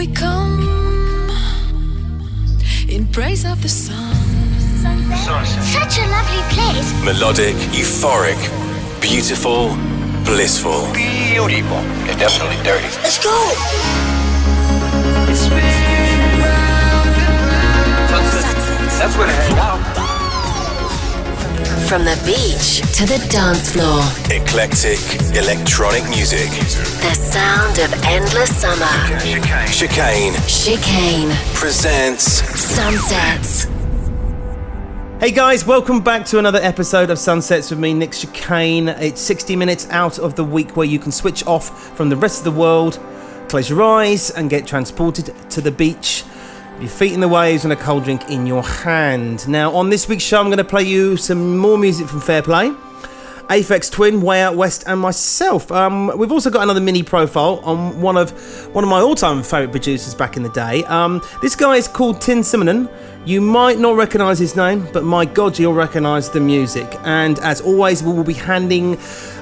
we come in praise of the sun. Such a lovely place. Melodic, euphoric, beautiful, blissful. Beautiful. It's definitely dirty. Let's go. That's where to hang out. From the beach to the dance floor, Eclectic, electronic music. the sound of endless summer. Chicane Chicane presents Sunsets. Hey guys, welcome back to another episode of Sunsets with me, Nick Chicane. It's 60 minutes out of the week where you can switch off from the rest of the world, close your eyes, and get transported to the beach. Your feet in the waves and a cold drink in your hand. Now, on this week's show, I'm going to play you some more music from Fairplay. Aphex Twin, Way Out West, and myself. Um, we've also got another mini profile on one of one of my all-time favourite producers back in the day. Um, this guy is called Tim Simenon. You might not recognise his name, but my God, you'll recognise the music. And as always, we will be handing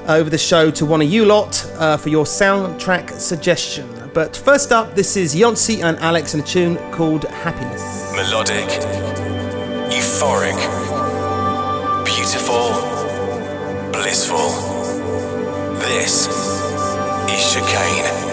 over the show to one of you lot uh, for your soundtrack suggestion. But first up, this is Jónsi and Alex in a tune called Happiness. melodic, euphoric, beautiful, blissful. This is. Chicane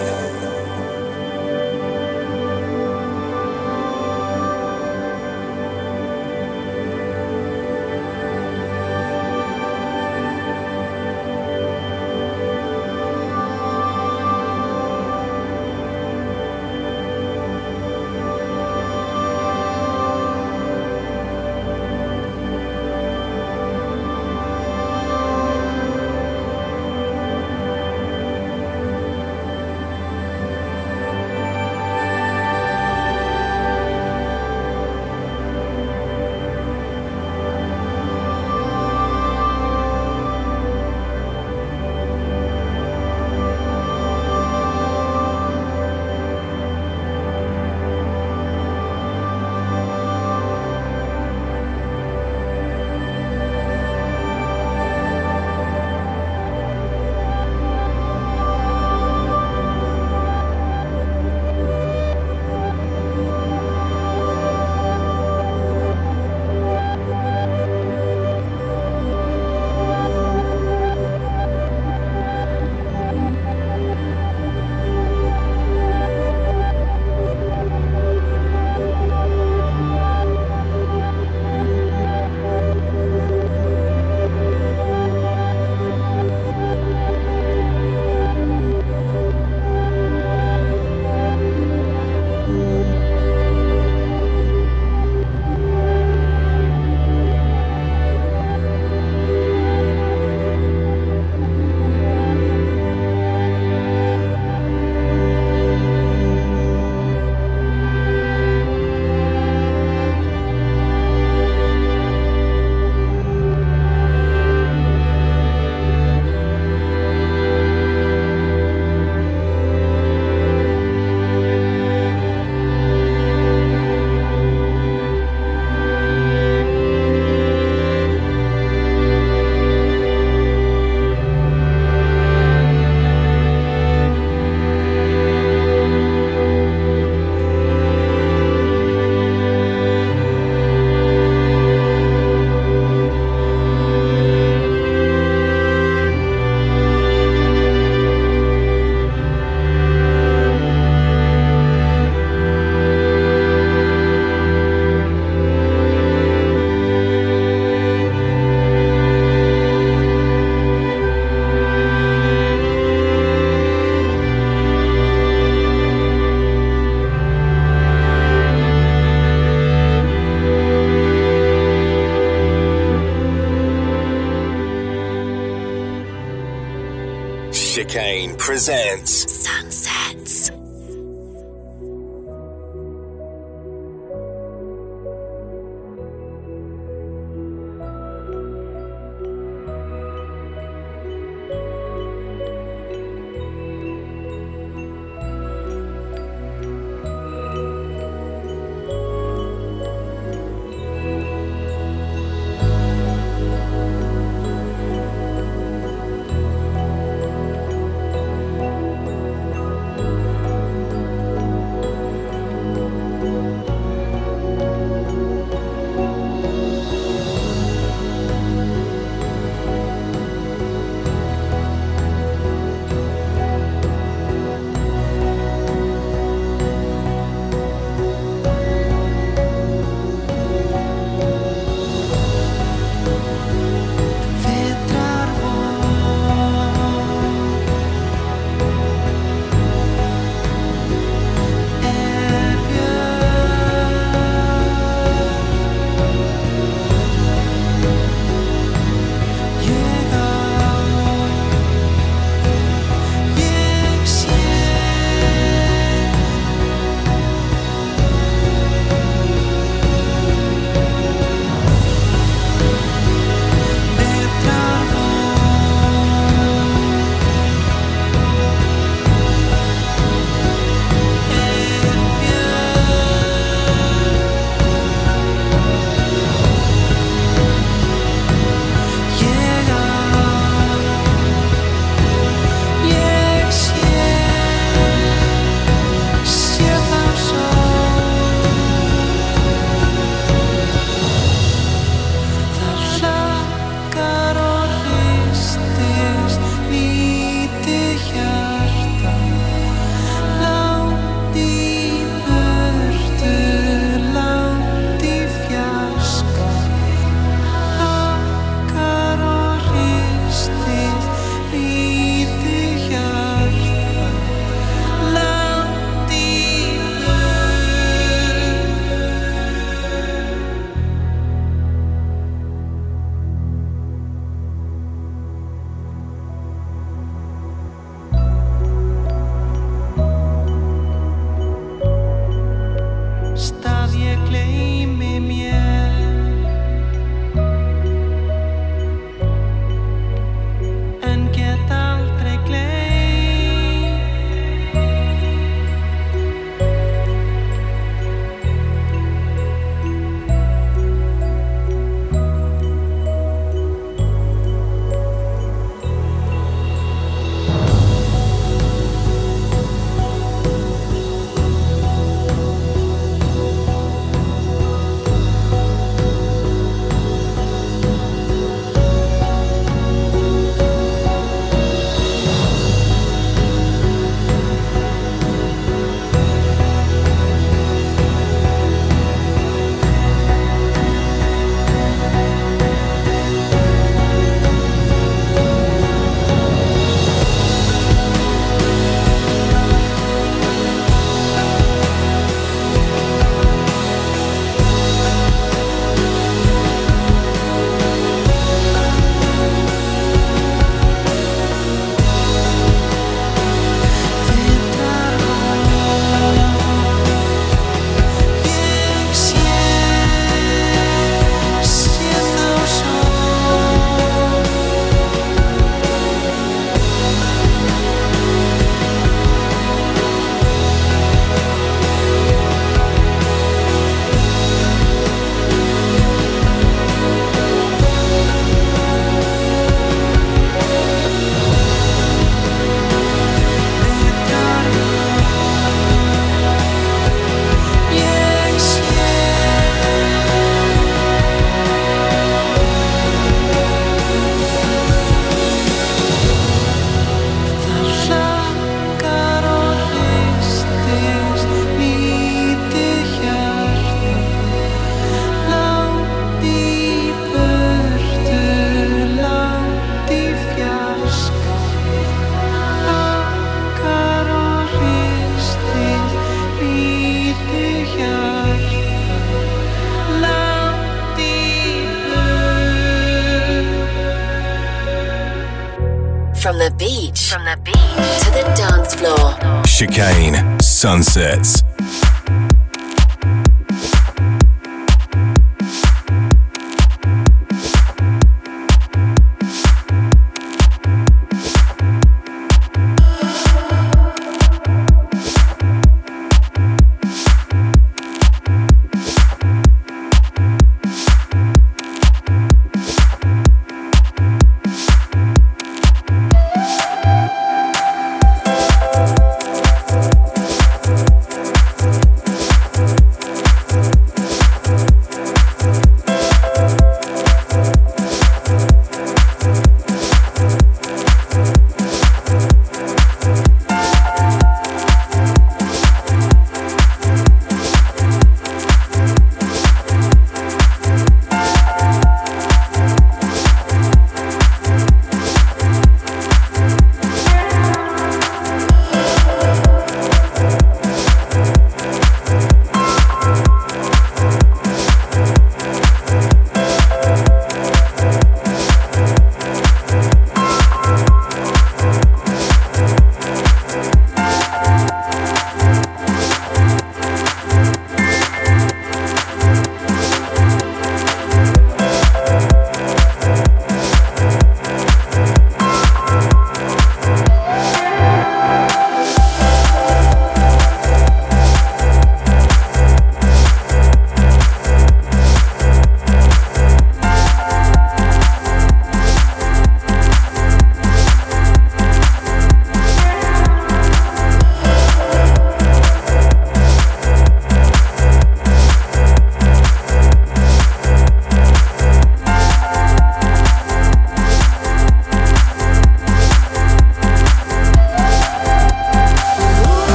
From the beach, from the beach to the dance floor. Chicane, sunsets.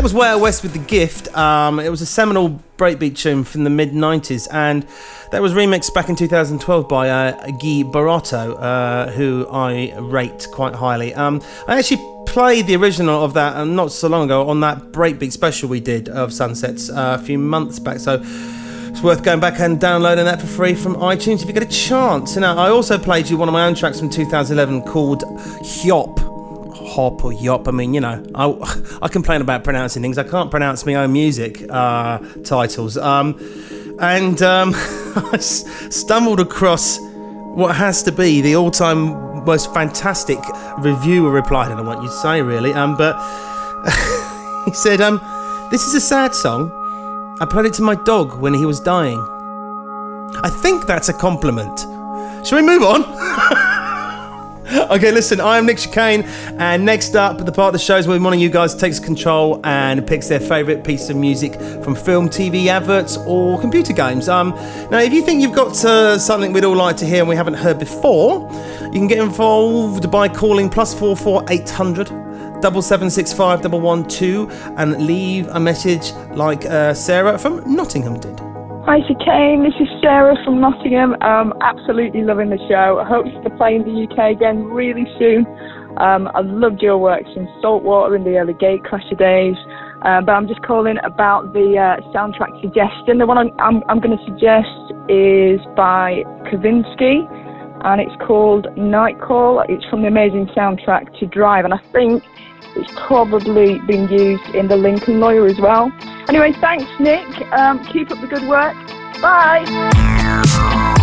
That was Out West with The Gift. Um, it was a seminal breakbeat tune from the mid 90s, and that was remixed back in 2012 by uh, Guy Barotto, uh, who I rate quite highly. Um, I actually played the original of that uh, not so long ago on that breakbeat special we did of Sunsets uh, a few months back, so it's worth going back and downloading that for free from iTunes if you get a chance. Now, I also played you one of my own tracks from 2011 called Hyop hop or yop. I mean, you know, I, I complain about pronouncing things. I can't pronounce my own music uh, titles. Um, and um, I stumbled across what has to be the all-time most fantastic reviewer reply. I don't know what you'd say really, um, but he said, um, "This is a sad song. I played it to my dog when he was dying." I think that's a compliment. Shall we move on? okay, listen, I am Nick Chicane, and next up, the part of the show is where one of you guys takes control and picks their favourite piece of music from film, TV, adverts, or computer games. Um, now, if you think you've got uh, something we'd all like to hear and we haven't heard before, you can get involved by calling plus four four eight hundred double seven six five double one two and leave a message like uh, Sarah from Nottingham did. Hi, Chicane. This is Sarah from Nottingham. Um, absolutely loving the show. I hope to play in the UK again really soon. Um, I loved your work since Saltwater in the early Gatecrasher days. Um, but I'm just calling about the uh, soundtrack suggestion. The one I'm, I'm, I'm going to suggest is by Kavinsky, and it's called Night Call. It's from the amazing soundtrack to Drive, and I think it's probably been used in the Lincoln Lawyer as well. Anyway, thanks, Nick. Um, keep up the good work. Bye.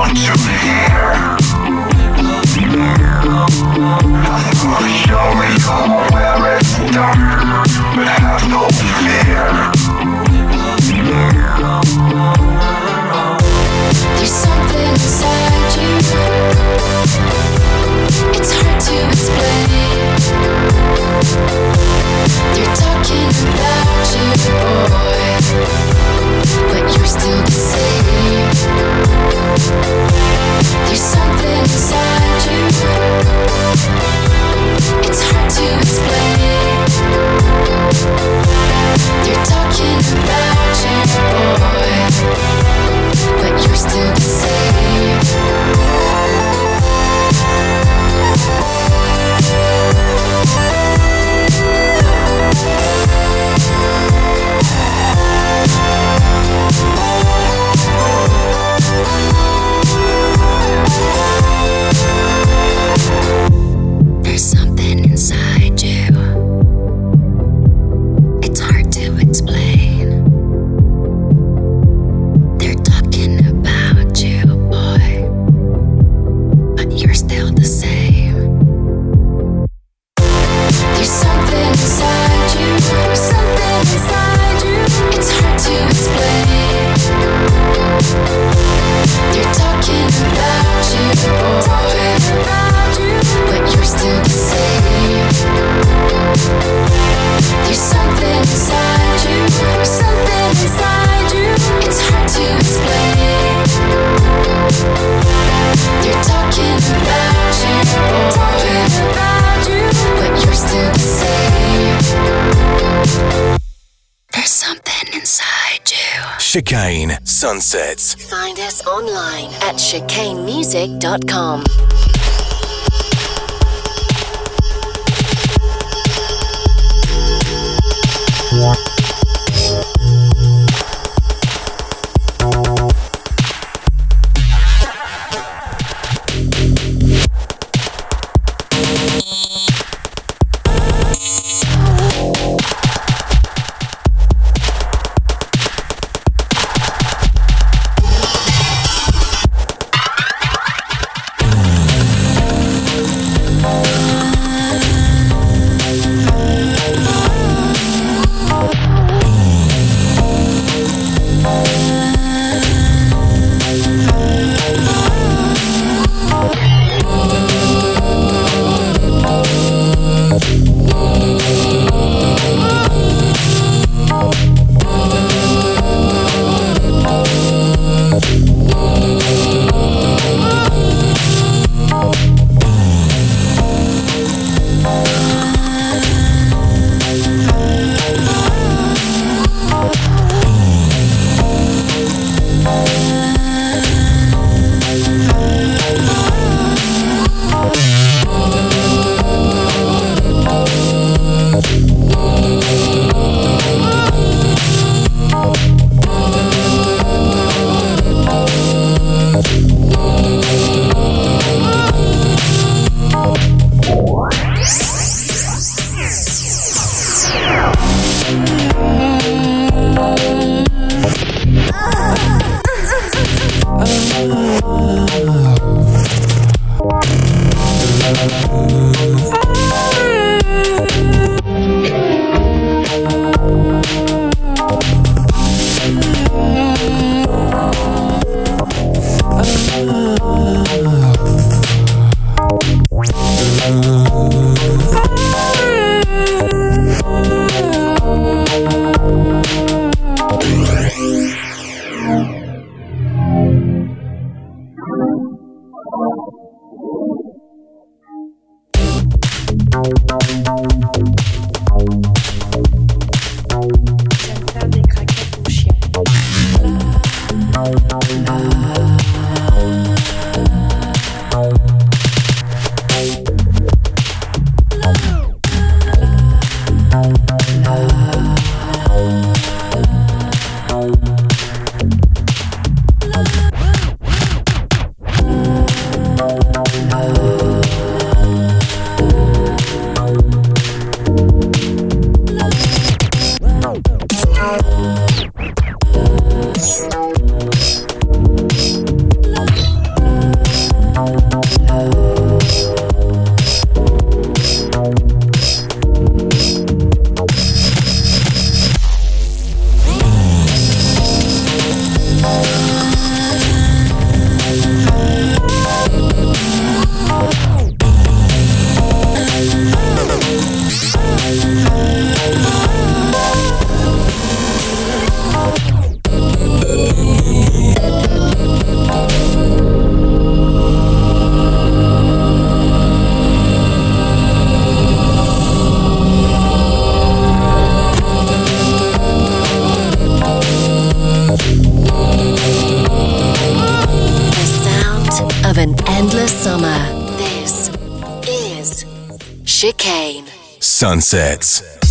But you're still the something inside you. Chicane Sunsets. Find us online at chicanemusic.com. Yeah. Sunsets.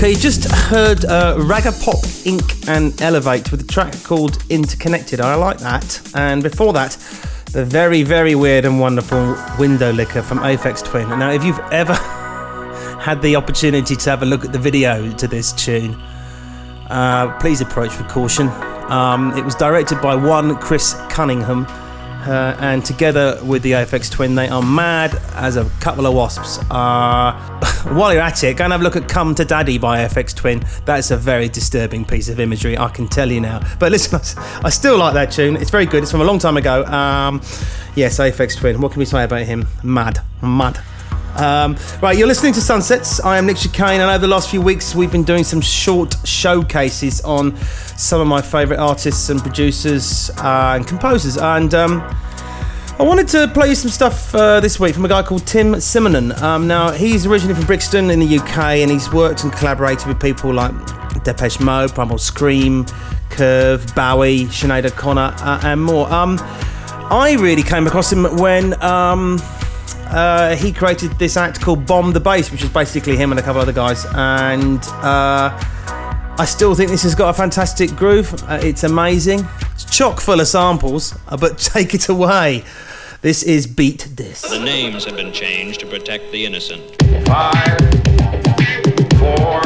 Okay, you just heard uh, Ragapop Inc. and Elevate with a track called Interconnected. I like that. And before that, the very, very weird and wonderful Window Licker from Aphex Twin. Now, if you've ever had the opportunity to have a look at the video to this tune, uh, please approach with caution. Um, it was directed by one Chris Cunningham, uh, and together with the Aphex Twin, they are mad as a couple of wasps. Uh, while you're at it, go and have a look at Come to Daddy by Aphex Twin. That's a very disturbing piece of imagery, I can tell you now. But listen, I still like that tune. It's very good. It's from a long time ago. Um, yes, Aphex Twin. What can we say about him? Mad. Mad. Um, right, you're listening to Sunsets. I am Nick Chicane, and over the last few weeks, we've been doing some short showcases on some of my favourite artists and producers uh, and composers. And um, I wanted to play you some stuff uh, this week from a guy called Tim Simenon. Um, now, he's originally from Brixton in the UK, and he's worked and collaborated with people like Depeche Mode, Primal Scream, Curve, Bowie, Sinead O'Connor, uh, and more. Um, I really came across him when um, uh, he created this act called Bomb the Bass, which is basically him and a couple other guys. And uh, I still think this has got a fantastic groove. Uh, it's amazing. It's chock full of samples, uh, but take it away. This is Beat Dis. The names have been changed to protect the innocent. Five, four,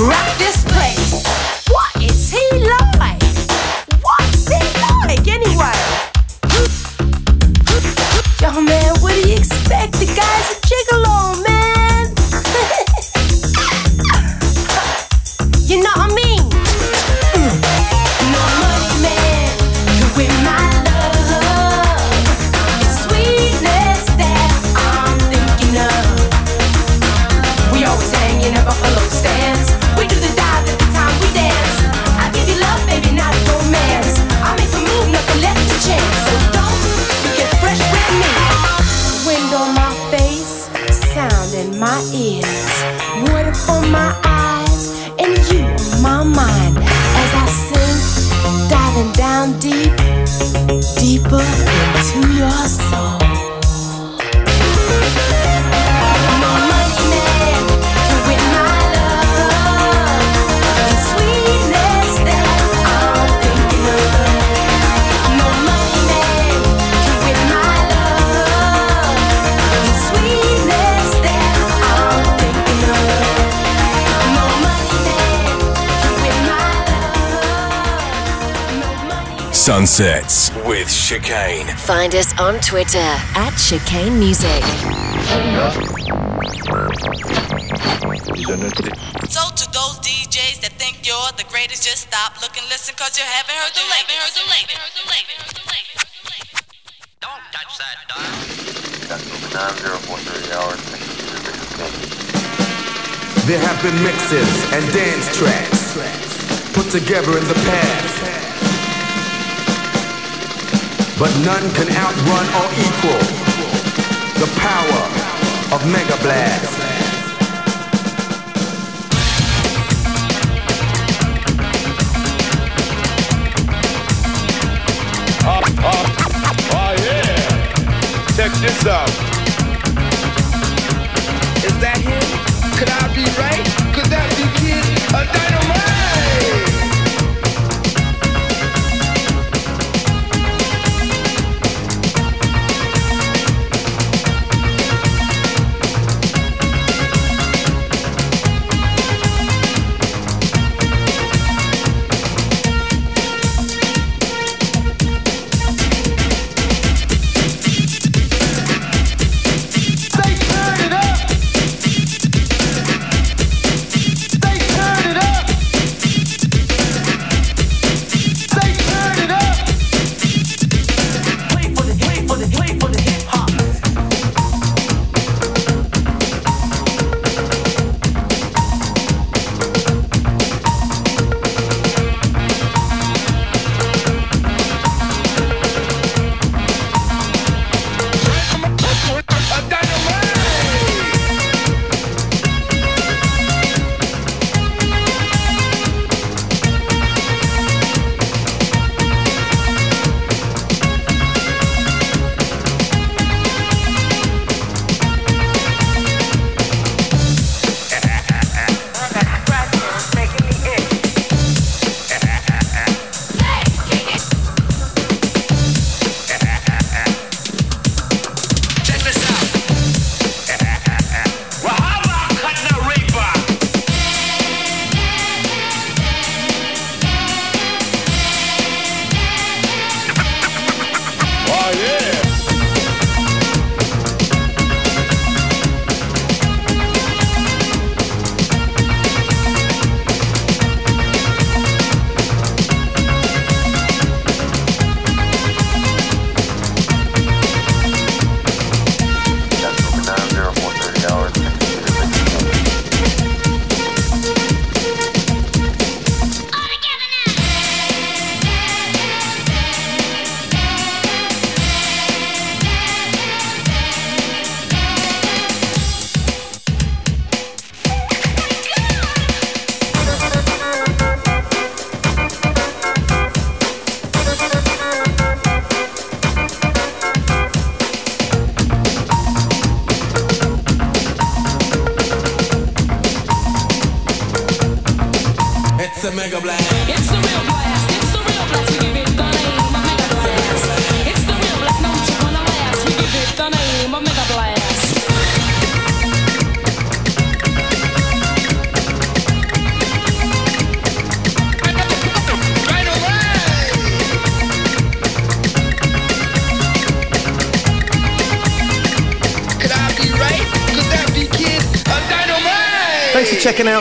rock. Chicane. Find us on Twitter at Chicane Music. So to those DJs that think you're the greatest, just stop, look and listen, cause you haven't heard the latest. Heard the latest. Don't touch that dial. There have been mixes and dance tracks put together in the past. But none can outrun or equal the power of Mega Blast. Oh yeah. Check this out. Is that him? Could I be right? Could that be Kid a Dynamite?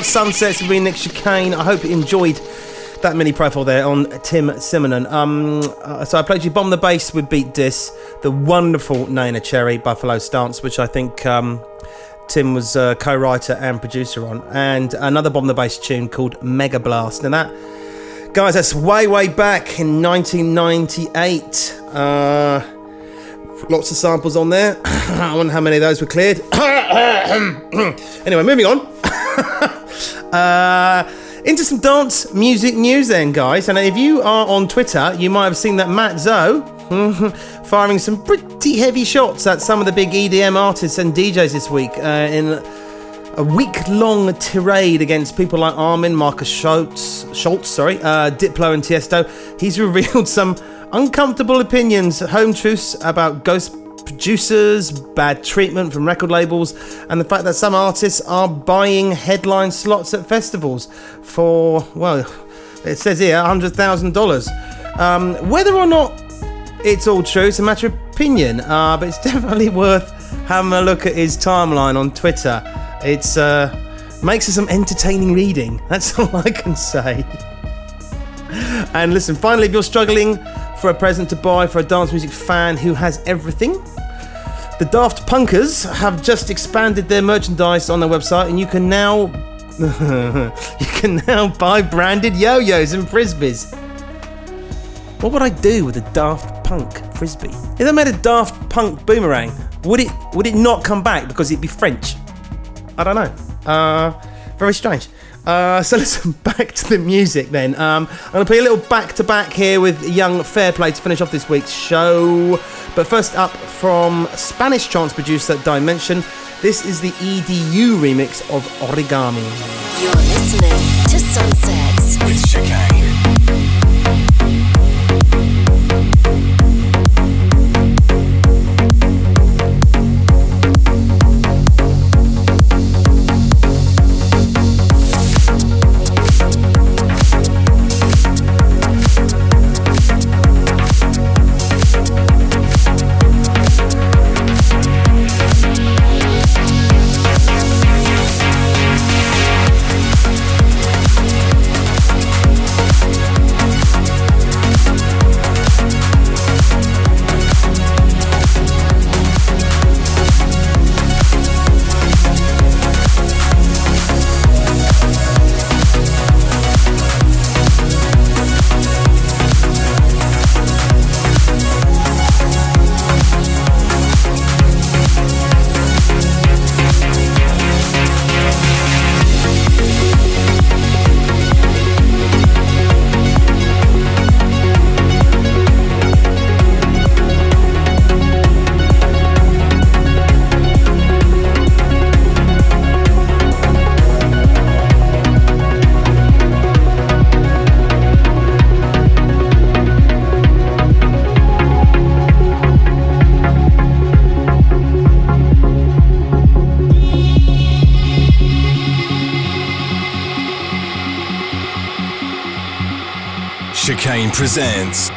Sunsets with Nick Chicane. I hope you enjoyed that mini profile there on Tim Simenon. Um, uh, so I played you Bomb the Bass with Beat Dis, the wonderful Neneh Cherry Buffalo Stance, which I think um, Tim was uh, co-writer and producer on, and another Bomb the Bass tune called Mega Blast. And that, guys, that's way way back in 1998. Uh, Lots of samples on there. I wonder how many of those were cleared. anyway, moving on. uh, into some dance music news, then, guys. And if you are on Twitter, you might have seen that Matt Zo firing some pretty heavy shots at some of the big EDM artists and DJs this week uh, in a week-long tirade against people like Armin, Markus Schulz, Schulz, sorry, uh, Diplo, and Tiesto. He's revealed some uncomfortable opinions, home truths about ghost producers, bad treatment from record labels, and the fact that some artists are buying headline slots at festivals for, well, it says here, $100,000. Um, whether or not it's all true, it's a matter of opinion, uh, but it's definitely worth having a look at his timeline on Twitter. It's uh, makes for some entertaining reading. That's all I can say. And listen, finally, if you're struggling for a present to buy for a dance music fan who has everything, the Daft Punkers have just expanded their merchandise on their website, and you can now you can now buy branded yo-yos and frisbees. What would I do with a Daft Punk frisbee? If I made a Daft Punk boomerang, would it would it not come back because it'd be French? I don't know. Uh, very strange. Uh, so listen, back to the music then. Um, I'm going to play a little back to back here with Young Fehrplay to finish off this week's show. But first up from Spanish trance producer Dimension, this is the EDU remix of Origami. You're listening to Sunsets with Chicane. Presents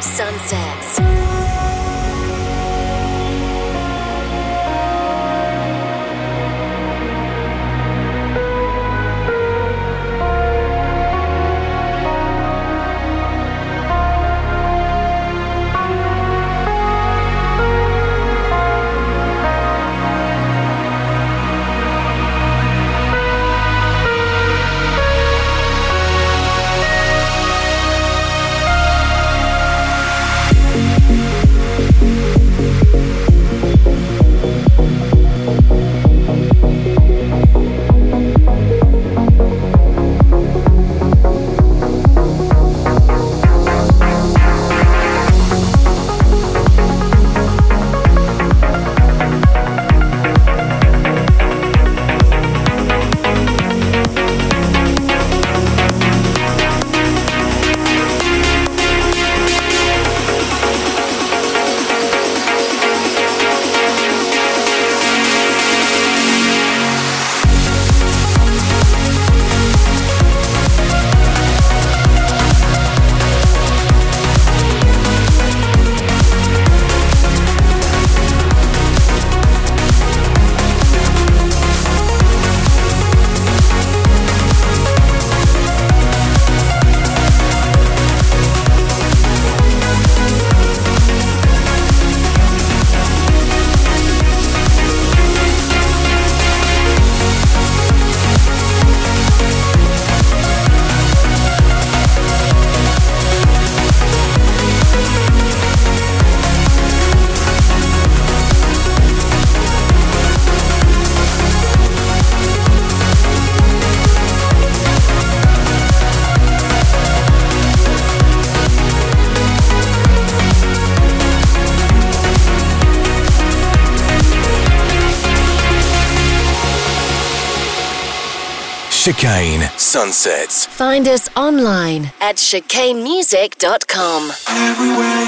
Chicane Sunsets. Find us online at chicanemusic.com. Everywhere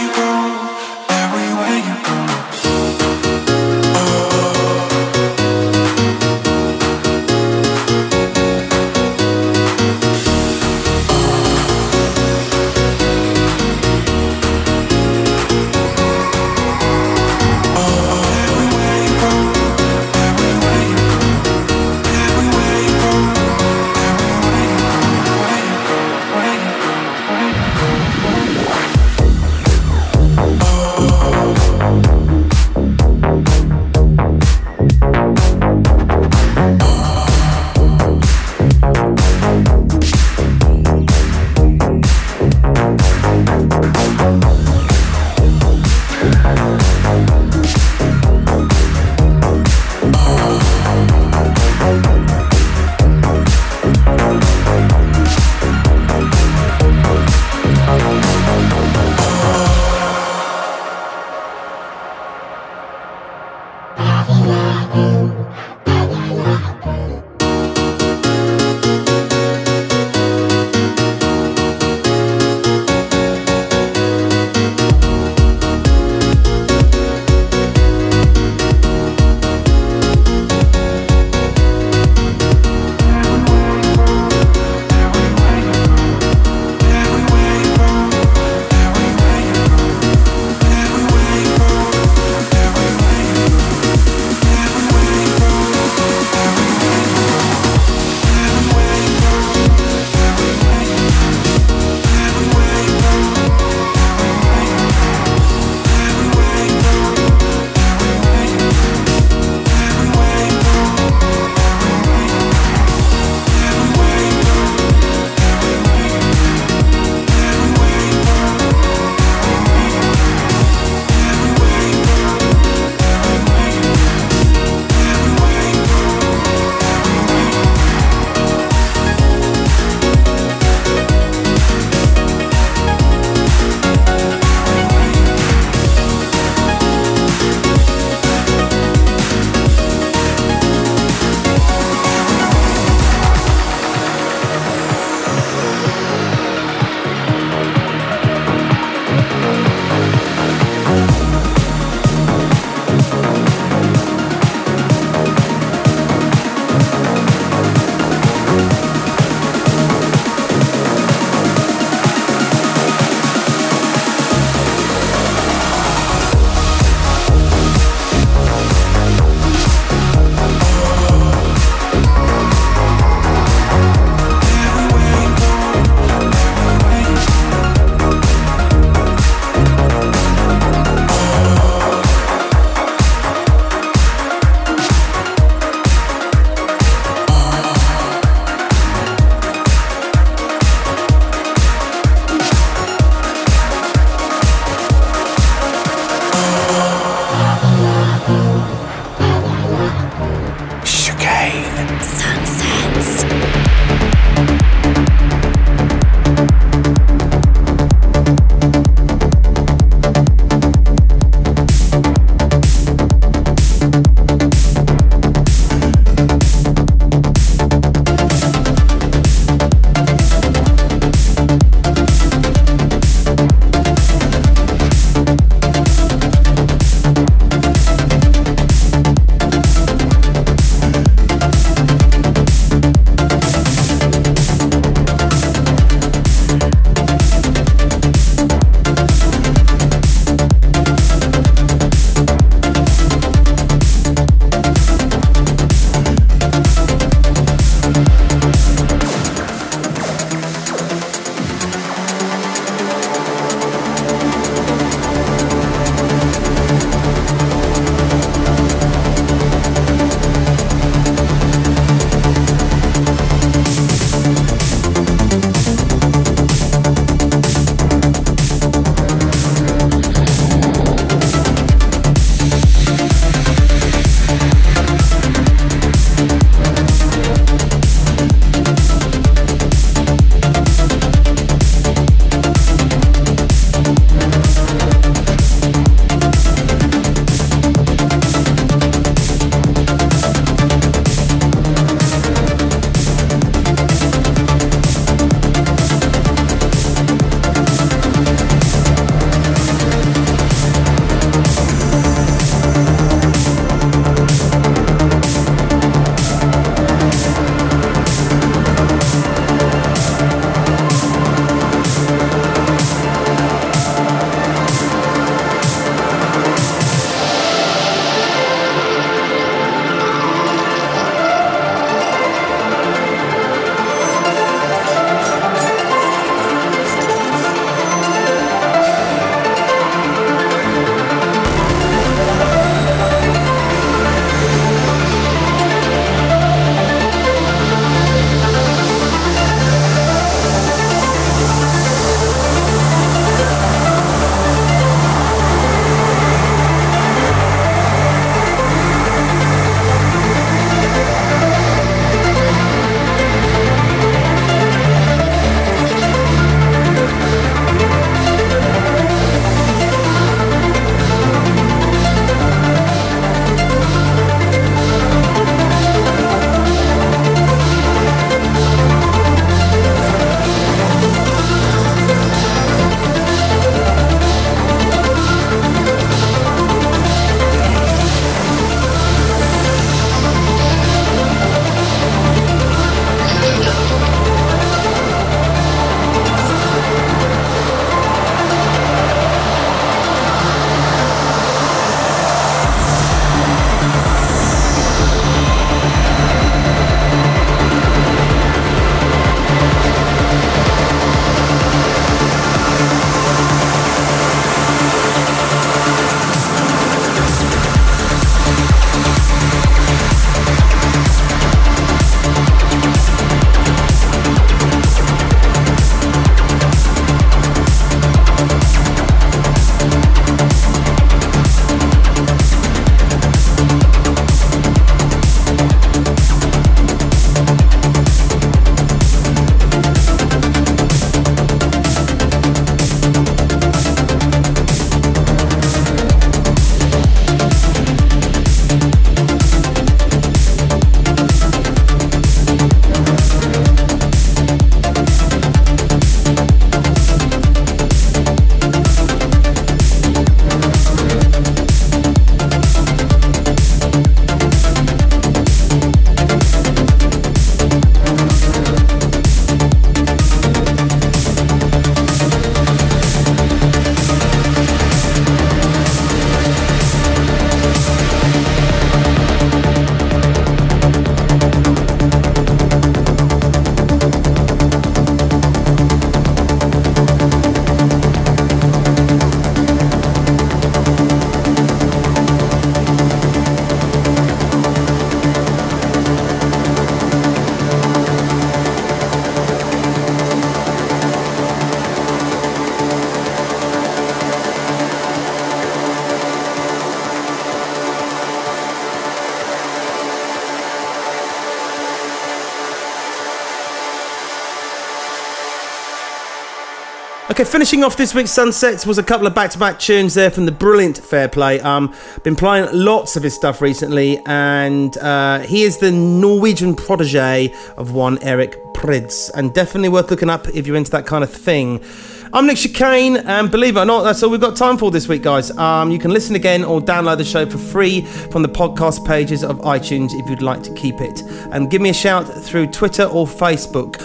finishing off this week's Sunsets was a couple of back-to-back tunes there from the brilliant Fehrplay. Um, been playing lots of his stuff recently, and uh, he is the Norwegian protege of one Eric Prydz, and definitely worth looking up if you're into that kind of thing. I'm Nick Chicane, and believe it or not, that's all we've got time for this week, guys. Um, you can listen again or download the show for free from the podcast pages of iTunes if you'd like to keep it. And give me a shout through Twitter or Facebook.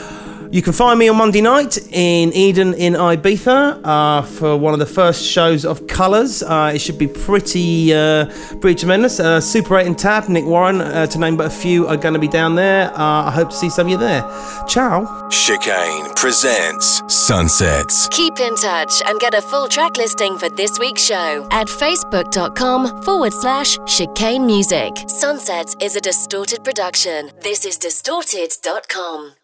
You can find me on Monday night in Eden in Ibiza uh, for one of the first shows of Colours. Uh, it should be pretty, uh, pretty tremendous. Uh, Super 8 and Tab, Nick Warren, uh, to name but a few, are going to be down there. Uh, I hope to see some of you there. Ciao. Chicane presents Sunsets. Keep in touch and get a full track listing for this week's show at facebook.com forward slash chicane music. Sunsets is a distorted production. This is distorted.com.